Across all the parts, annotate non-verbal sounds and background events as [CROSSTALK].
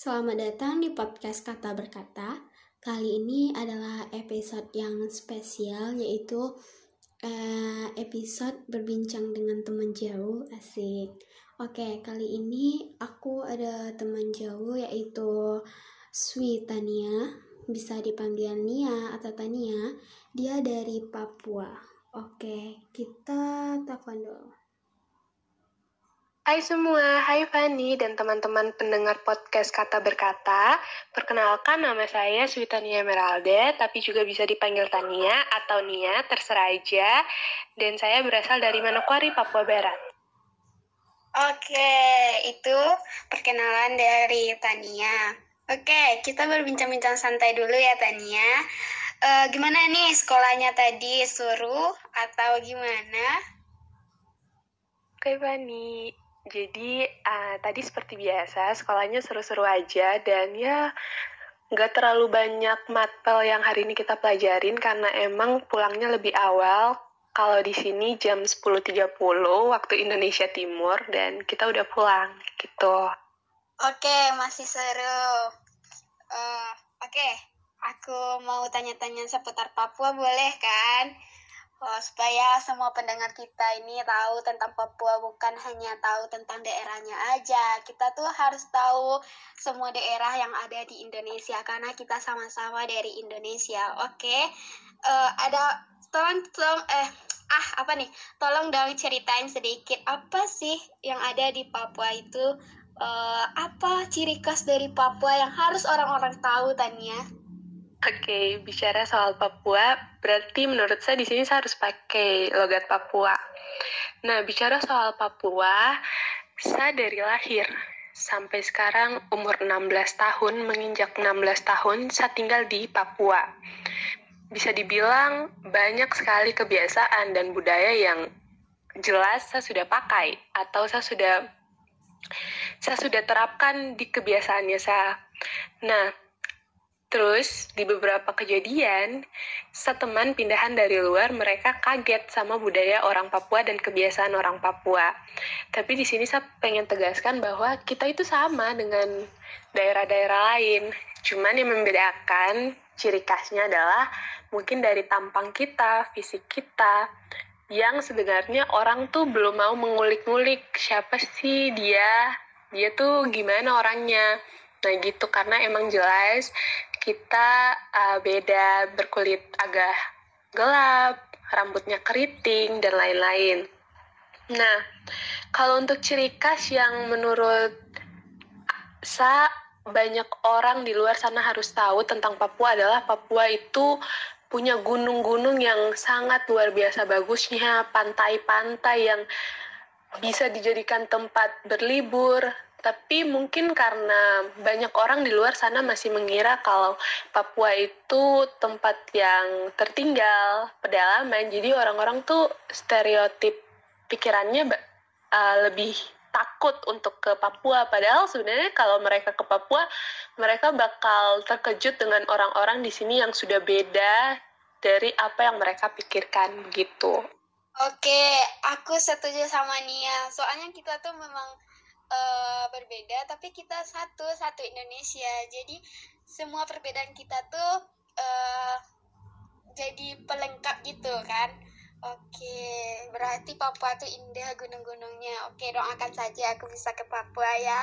Selamat datang di podcast Kata Berkata. Kali ini adalah episode yang spesial yaitu uh, episode berbincang dengan teman jauh asik. Oke, kali ini aku ada teman jauh yaitu Swi Tania, bisa dipanggil Nia atau Tania. Dia dari Papua. Oke, kita telepon dulu. Hai semua, hai Fanny dan teman-teman pendengar podcast Kata Berkata. Perkenalkan nama saya Switania Emeralda, tapi juga bisa dipanggil Tania atau Nia, terserah aja. Dan saya berasal dari Manokwari, Papua Barat. Oke, itu perkenalan dari Tania. Oke, kita berbincang-bincang santai dulu ya Tania. Uh, gimana nih sekolahnya tadi, suruh atau gimana? Oke, Fanny jadi uh, tadi seperti biasa sekolahnya seru-seru aja dan ya nggak terlalu banyak matpel yang hari ini kita pelajarin karena emang pulangnya lebih awal. Kalau di sini jam 10.30 waktu Indonesia Timur dan kita udah pulang gitu. Oke, masih seru. Uh, Oke, aku mau tanya-tanya seputar Papua boleh kan? Oh, supaya semua pendengar kita ini tahu tentang Papua bukan hanya tahu tentang daerahnya aja. Kita tuh harus tahu semua daerah yang ada di Indonesia karena kita sama-sama dari Indonesia. Oke, okay? uh, eh, ada tolong tolong eh ah apa nih? Tolong dong ceritain sedikit apa sih yang ada di Papua itu? Uh, apa ciri khas dari Papua yang harus orang-orang tahu Tania? Oke, bicara soal Papua, berarti menurut saya di sini saya harus pakai logat Papua. Nah, bicara soal Papua, saya dari lahir sampai sekarang umur 16 tahun, menginjak 16 tahun, saya tinggal di Papua. Bisa dibilang banyak sekali kebiasaan dan budaya yang jelas saya sudah pakai atau saya sudah saya sudah terapkan di kebiasaannya saya. Nah, Terus, di beberapa kejadian, seteman pindahan dari luar, mereka kaget sama budaya orang Papua dan kebiasaan orang Papua. Tapi di sini saya pengen tegaskan bahwa kita itu sama dengan daerah-daerah lain. Cuman yang membedakan ciri khasnya adalah mungkin dari tampang kita, fisik kita, yang sebenarnya orang tuh belum mau mengulik-ngulik siapa sih dia, dia tuh gimana orangnya. Nah gitu, karena emang jelas kita uh, beda berkulit agak gelap, rambutnya keriting, dan lain-lain. Nah, kalau untuk ciri khas yang menurut saya banyak orang di luar sana harus tahu tentang Papua adalah Papua itu punya gunung-gunung yang sangat luar biasa bagusnya, pantai-pantai yang bisa dijadikan tempat berlibur, tapi mungkin karena banyak orang di luar sana masih mengira kalau Papua itu tempat yang tertinggal, pedalaman. Jadi orang-orang tuh stereotip pikirannya uh, lebih takut untuk ke Papua. Padahal sebenarnya kalau mereka ke Papua, mereka bakal terkejut dengan orang-orang di sini yang sudah beda dari apa yang mereka pikirkan gitu. Oke, aku setuju sama Nia. Soalnya kita tuh memang uh, berbeda tapi kita satu satu Indonesia. Jadi semua perbedaan kita tuh uh, jadi pelengkap gitu kan? Oke berarti Papua tuh indah gunung-gunungnya. Oke doakan saja aku bisa ke Papua ya.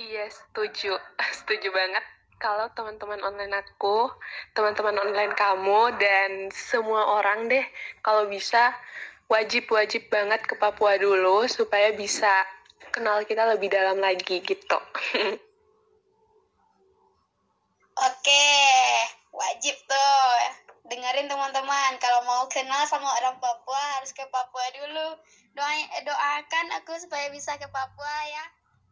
Iya setuju. [LAUGHS] Setuju banget. Kalau teman-teman online aku, teman-teman online kamu, dan semua orang deh, kalau bisa wajib-wajib banget ke Papua dulu supaya bisa kenal kita lebih dalam lagi gitu. [LAUGHS] Oke, wajib tuh. Dengerin teman-teman, kalau mau kenal sama orang Papua harus ke Papua dulu. Doa doakan aku supaya bisa ke Papua ya.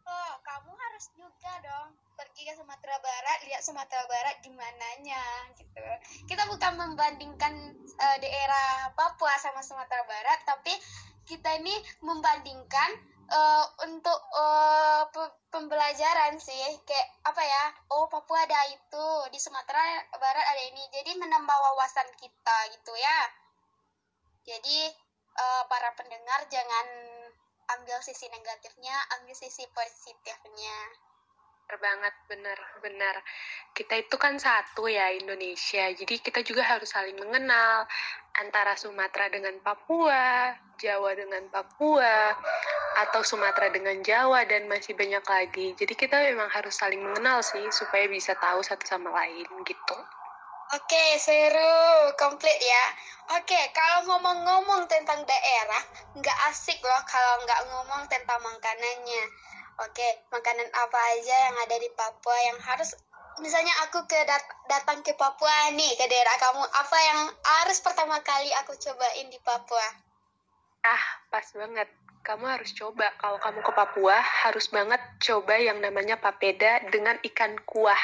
Oh, kamu harus juga dong pergi ke Sumatera Barat, lihat Sumatera Barat gimananya gitu. Kita bukan membandingkan uh, daerah Papua sama Sumatera Barat, tapi kita ini membandingkan uh, untuk uh, pembelajaran sih. Kayak apa ya oh Papua ada itu di Sumatera Barat ada ini. Jadi menambah wawasan kita gitu ya. Jadi uh, para pendengar jangan ambil sisi negatifnya ambil sisi positifnya banget bener. Kita itu kan satu ya Indonesia. Jadi kita juga harus saling mengenal antara Sumatera dengan Papua Jawa dengan Papua atau Sumatera dengan Jawa dan masih banyak lagi. Jadi kita memang harus saling mengenal sih supaya bisa tahu satu sama lain gitu. Oke, seru, komplit ya. Oke, kalau ngomong-ngomong tentang daerah, nggak asik loh kalau nggak ngomong tentang makanannya. Oke, makanan apa aja yang ada di Papua yang harus misalnya aku ke dat datang ke Papua nih ke daerah kamu, apa yang harus pertama kali aku cobain di Papua? Ah, pas banget. Kamu harus coba kalau kamu ke Papua harus banget coba yang namanya papeda dengan ikan kuah.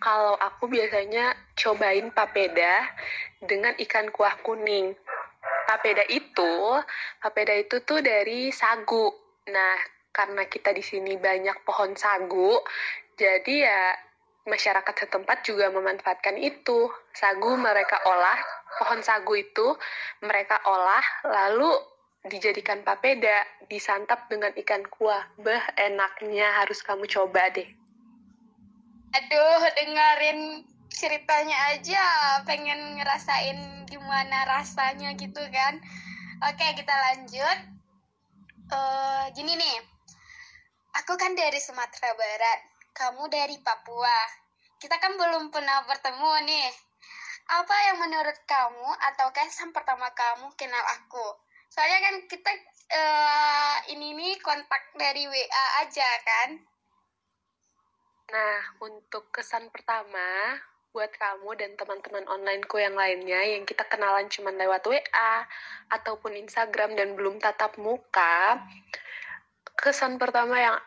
Kalau aku biasanya cobain papeda dengan ikan kuah kuning. Papeda itu, papeda itu tuh dari sagu. Nah, karena kita di sini banyak pohon sagu, jadi ya masyarakat setempat juga memanfaatkan itu. Sagu mereka olah, pohon sagu itu mereka olah, lalu dijadikan papeda, disantap dengan ikan kuah. Bah, enaknya harus kamu coba deh. Aduh, dengerin ceritanya aja pengen ngerasain gimana rasanya gitu kan. Oke, kita lanjut. Uh, gini nih, Aku kan dari Sumatera Barat, kamu dari Papua. Kita kan belum pernah bertemu nih. Apa yang menurut kamu atau kesan pertama kamu kenal aku? Soalnya kan kita uh, ini nih kontak dari WA aja kan. Nah, untuk kesan pertama buat kamu dan teman-teman onlineku yang lainnya yang kita kenalan cuma lewat WA ataupun Instagram dan belum tatap muka, kesan pertama yang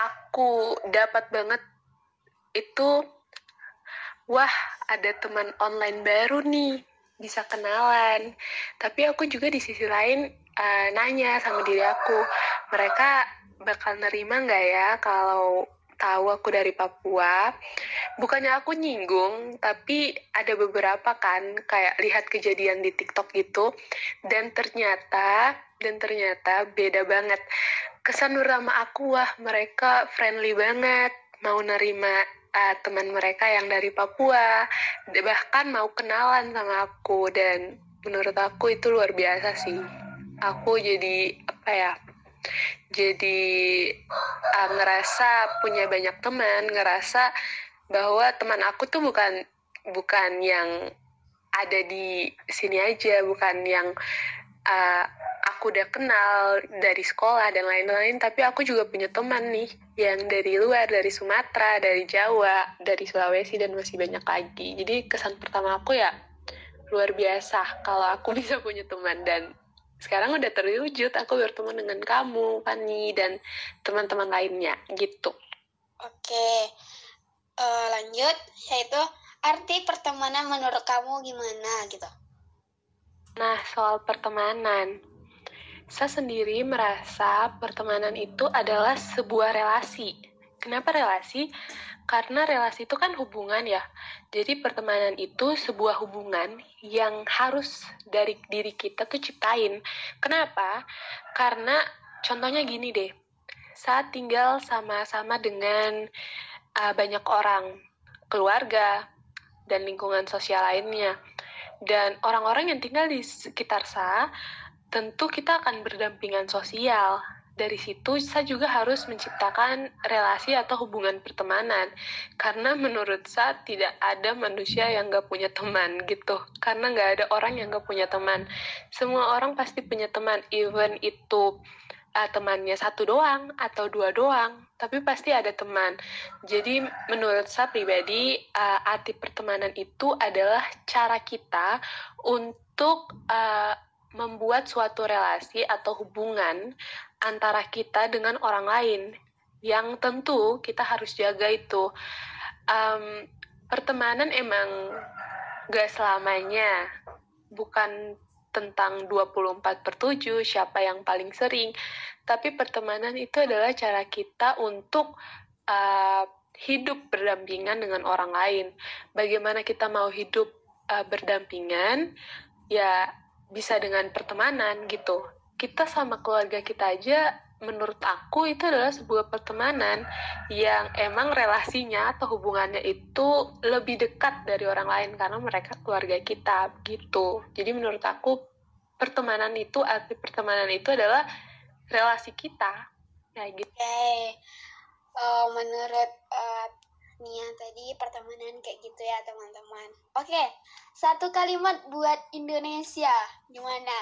aku dapat banget itu wah ada teman online baru nih bisa kenalan. Tapi aku juga di sisi lain uh, nanya sama diri aku mereka bakal nerima nggak ya kalau tahu aku dari Papua? Bukannya aku nyinggung tapi ada beberapa kan kayak lihat kejadian di TikTok gitu dan ternyata dan ternyata beda banget kesan pertama aku wah mereka friendly banget. Mau nerima uh, teman mereka yang dari Papua. Bahkan mau kenalan sama aku. Dan menurut aku itu luar biasa sih. Aku jadi apa ya jadi uh, ngerasa punya banyak teman. Ngerasa bahwa teman aku tuh bukan bukan yang ada di sini aja. Bukan yang uh, aku udah kenal dari sekolah dan lain-lain, tapi aku juga punya teman nih yang dari luar, dari Sumatera, dari Jawa, dari Sulawesi dan masih banyak lagi. Jadi kesan pertama aku ya luar biasa kalau aku [LAUGHS] bisa punya teman dan sekarang udah terwujud aku bertemu dengan kamu, Fanny dan teman-teman lainnya gitu. Oke, uh, lanjut yaitu arti pertemanan menurut kamu gimana gitu? Nah, soal pertemanan, saya sendiri merasa pertemanan itu adalah sebuah relasi. Kenapa relasi? Karena relasi itu kan hubungan ya. Jadi pertemanan itu sebuah hubungan yang harus dari diri kita tuh ciptain. Kenapa? Karena contohnya gini deh. Saat tinggal sama-sama dengan uh, banyak orang, keluarga, dan lingkungan sosial lainnya dan orang-orang yang tinggal di sekitar saya tentu kita akan berdampingan sosial. Dari situ saya juga harus menciptakan relasi atau hubungan pertemanan. Karena menurut saya tidak ada manusia yang gak punya teman gitu. Karena gak ada orang yang gak punya teman. Semua orang pasti punya teman, even itu uh, temannya satu doang atau dua doang, tapi pasti ada teman. Jadi menurut saya pribadi uh, arti pertemanan itu adalah cara kita untuk uh, membuat suatu relasi atau hubungan antara kita dengan orang lain yang tentu kita harus jaga itu. Um, pertemanan emang gak selamanya, bukan tentang 24 per 7, siapa yang paling sering. Tapi pertemanan itu adalah cara kita untuk uh, hidup berdampingan dengan orang lain. Bagaimana kita mau hidup uh, berdampingan, ya bisa dengan pertemanan gitu. Kita sama keluarga kita aja menurut aku itu adalah sebuah pertemanan yang emang relasinya atau hubungannya itu lebih dekat dari orang lain karena mereka keluarga kita gitu. Jadi menurut aku pertemanan itu arti pertemanan itu adalah relasi kita kayak gitu. Okay. uh, menurut uh, Nia tadi pertemanan kayak gitu ya teman-teman. Oke, satu kalimat buat Indonesia gimana?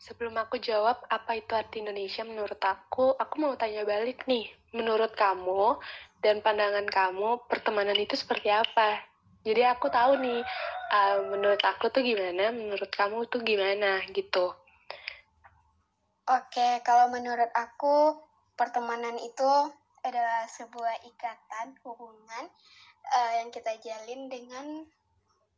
Sebelum aku jawab apa itu arti Indonesia menurut aku, aku mau tanya balik nih. Menurut kamu dan pandangan kamu, pertemanan itu seperti apa? Jadi aku tahu nih, uh, menurut aku tuh gimana, menurut kamu tuh gimana gitu. Oke, kalau menurut aku, pertemanan itu adalah sebuah ikatan hubungan uh, yang kita jalin dengan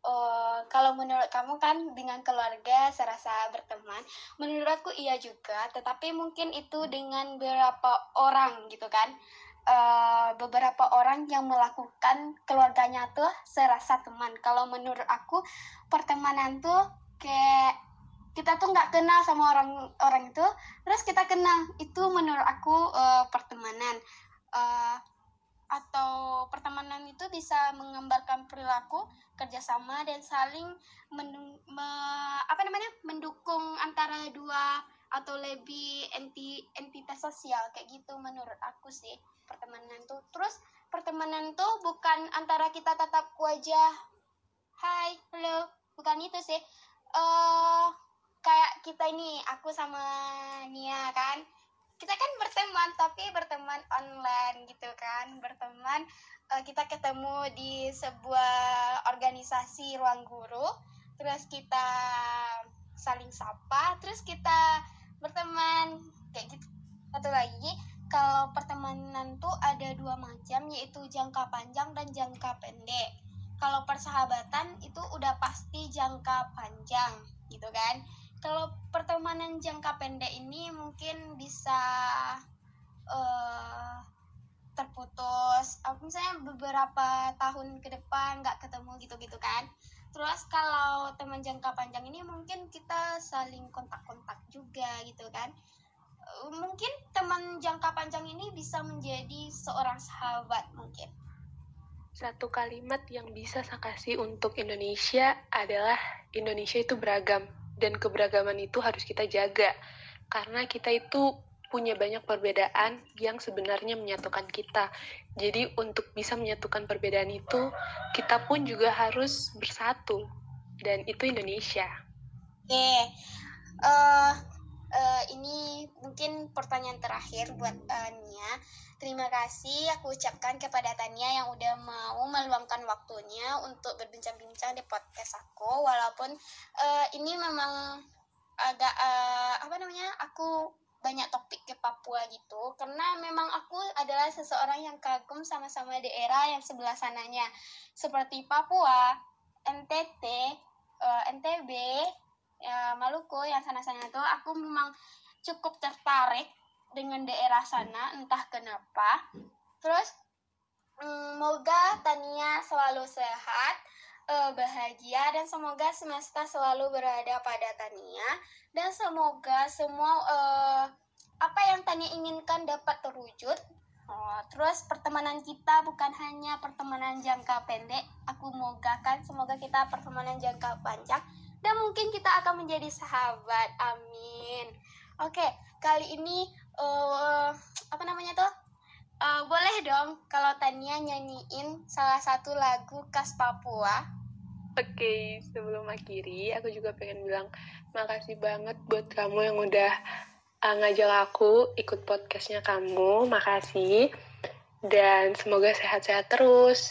uh, kalau menurut kamu kan dengan keluarga serasa berteman. Menurut aku iya juga tetapi mungkin itu dengan beberapa orang gitu kan. Uh, beberapa orang yang melakukan keluarganya tuh serasa teman. Kalau menurut aku pertemanan tuh kayak kita tuh nggak kenal sama orang orang itu terus kita kenal. Itu menurut aku uh, pertemanan uh, atau pertemanan itu bisa menggambarkan perilaku kerjasama dan saling mendung, me, apa namanya? mendukung antara dua atau lebih enti, entitas sosial kayak gitu menurut aku sih pertemanan tuh. Terus pertemanan tuh bukan antara kita tatap wajah hai halo bukan itu sih. Uh, kayak kita ini aku sama Nia kan kita kan berteman tapi berteman online gitu kan. Berteman uh, kita ketemu di sebuah organisasi ruang guru. Terus kita saling sapa terus kita berteman. Kayak gitu. Satu lagi kalau pertemanan tuh ada dua macam yaitu jangka panjang dan jangka pendek. Kalau persahabatan itu udah pasti jangka panjang gitu kan kalau pertemanan jangka pendek ini mungkin bisa uh, terputus. Aku misalnya beberapa tahun ke depan nggak ketemu gitu-gitu kan. Terus kalau teman jangka panjang ini mungkin kita saling kontak-kontak juga gitu kan. Uh, mungkin teman jangka panjang ini bisa menjadi seorang sahabat mungkin. Satu kalimat yang bisa saya kasih untuk Indonesia adalah Indonesia itu beragam dan keberagaman itu harus kita jaga karena kita itu punya banyak perbedaan yang sebenarnya menyatukan kita. Jadi untuk bisa menyatukan perbedaan itu, kita pun juga harus bersatu. Dan itu Indonesia. Oke, okay. uh, eh, uh, ini mungkin pertanyaan terakhir buat uh, Nia. Terima kasih aku ucapkan kepada Tania yang udah mau meluangkan waktunya untuk berbincang-bincang di podcast aku. Walaupun uh, ini memang agak uh, apa namanya aku banyak topik ke Papua gitu karena memang aku adalah seseorang yang kagum sama-sama daerah yang sebelah sananya seperti Papua, NTT, uh, NTB, ya, Maluku yang sana-sana itu aku memang cukup tertarik dengan daerah sana entah kenapa. Terus semoga Tania selalu sehat uh, bahagia dan semoga semesta selalu berada pada Tania. Dan semoga semua uh, apa yang Tania inginkan dapat terwujud. Oh, terus pertemanan kita bukan hanya pertemanan jangka pendek, aku mogakan semoga kita pertemanan jangka panjang dan mungkin kita akan menjadi sahabat. Amin. Oke, kali ini uh, apa namanya tuh? Uh, boleh dong kalau Tania nyanyiin salah satu lagu khas Papua. Oke, okay, sebelum akhiri, aku juga pengen bilang makasih banget buat kamu yang udah uh, ngajak aku ikut podcastnya kamu. Makasih. Dan semoga sehat-sehat terus,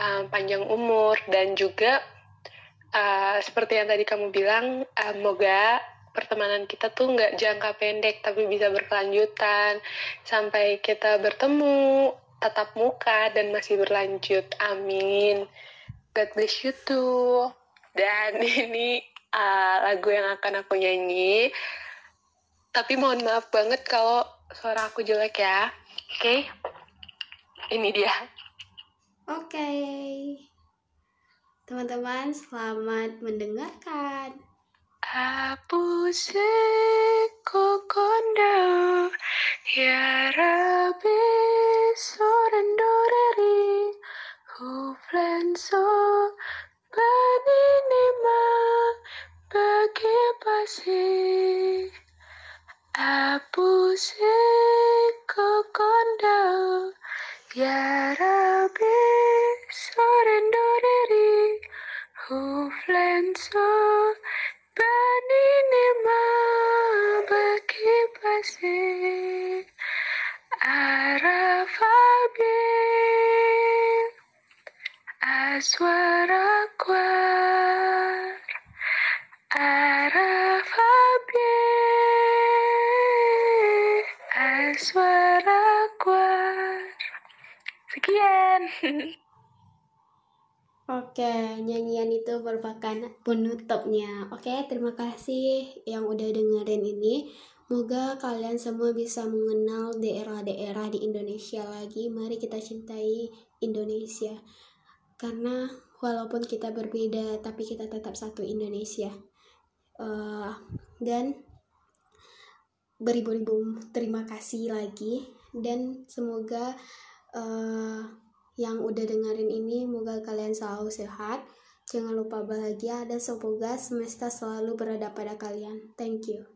um, panjang umur, dan juga uh, seperti yang tadi kamu bilang, uh, moga pertemanan kita tuh nggak jangka pendek tapi bisa berkelanjutan sampai kita bertemu tatap muka dan masih berlanjut. Amin. God bless you too. Dan [LAUGHS] ini uh, lagu yang akan aku nyanyi. Tapi mohon maaf banget kalau suara aku jelek ya. Oke. Okay? Ini dia. Oke. Okay. Teman-teman, selamat mendengarkan. Apuse kokonda Arabe sorendoreri Huflenso Beninima Bagi pasi Abu Sekian [LAUGHS] Oke, nyanyian itu merupakan penutupnya. Oke, terima kasih yang udah dengerin ini. Moga kalian semua bisa mengenal daerah-daerah di Indonesia lagi. Mari kita cintai Indonesia. Karena walaupun kita berbeda, tapi kita tetap satu Indonesia. Uh, dan beribu-ribu terima kasih lagi. Dan semoga uh, yang udah dengerin ini moga kalian selalu sehat jangan lupa bahagia dan semoga semesta selalu berada pada kalian thank you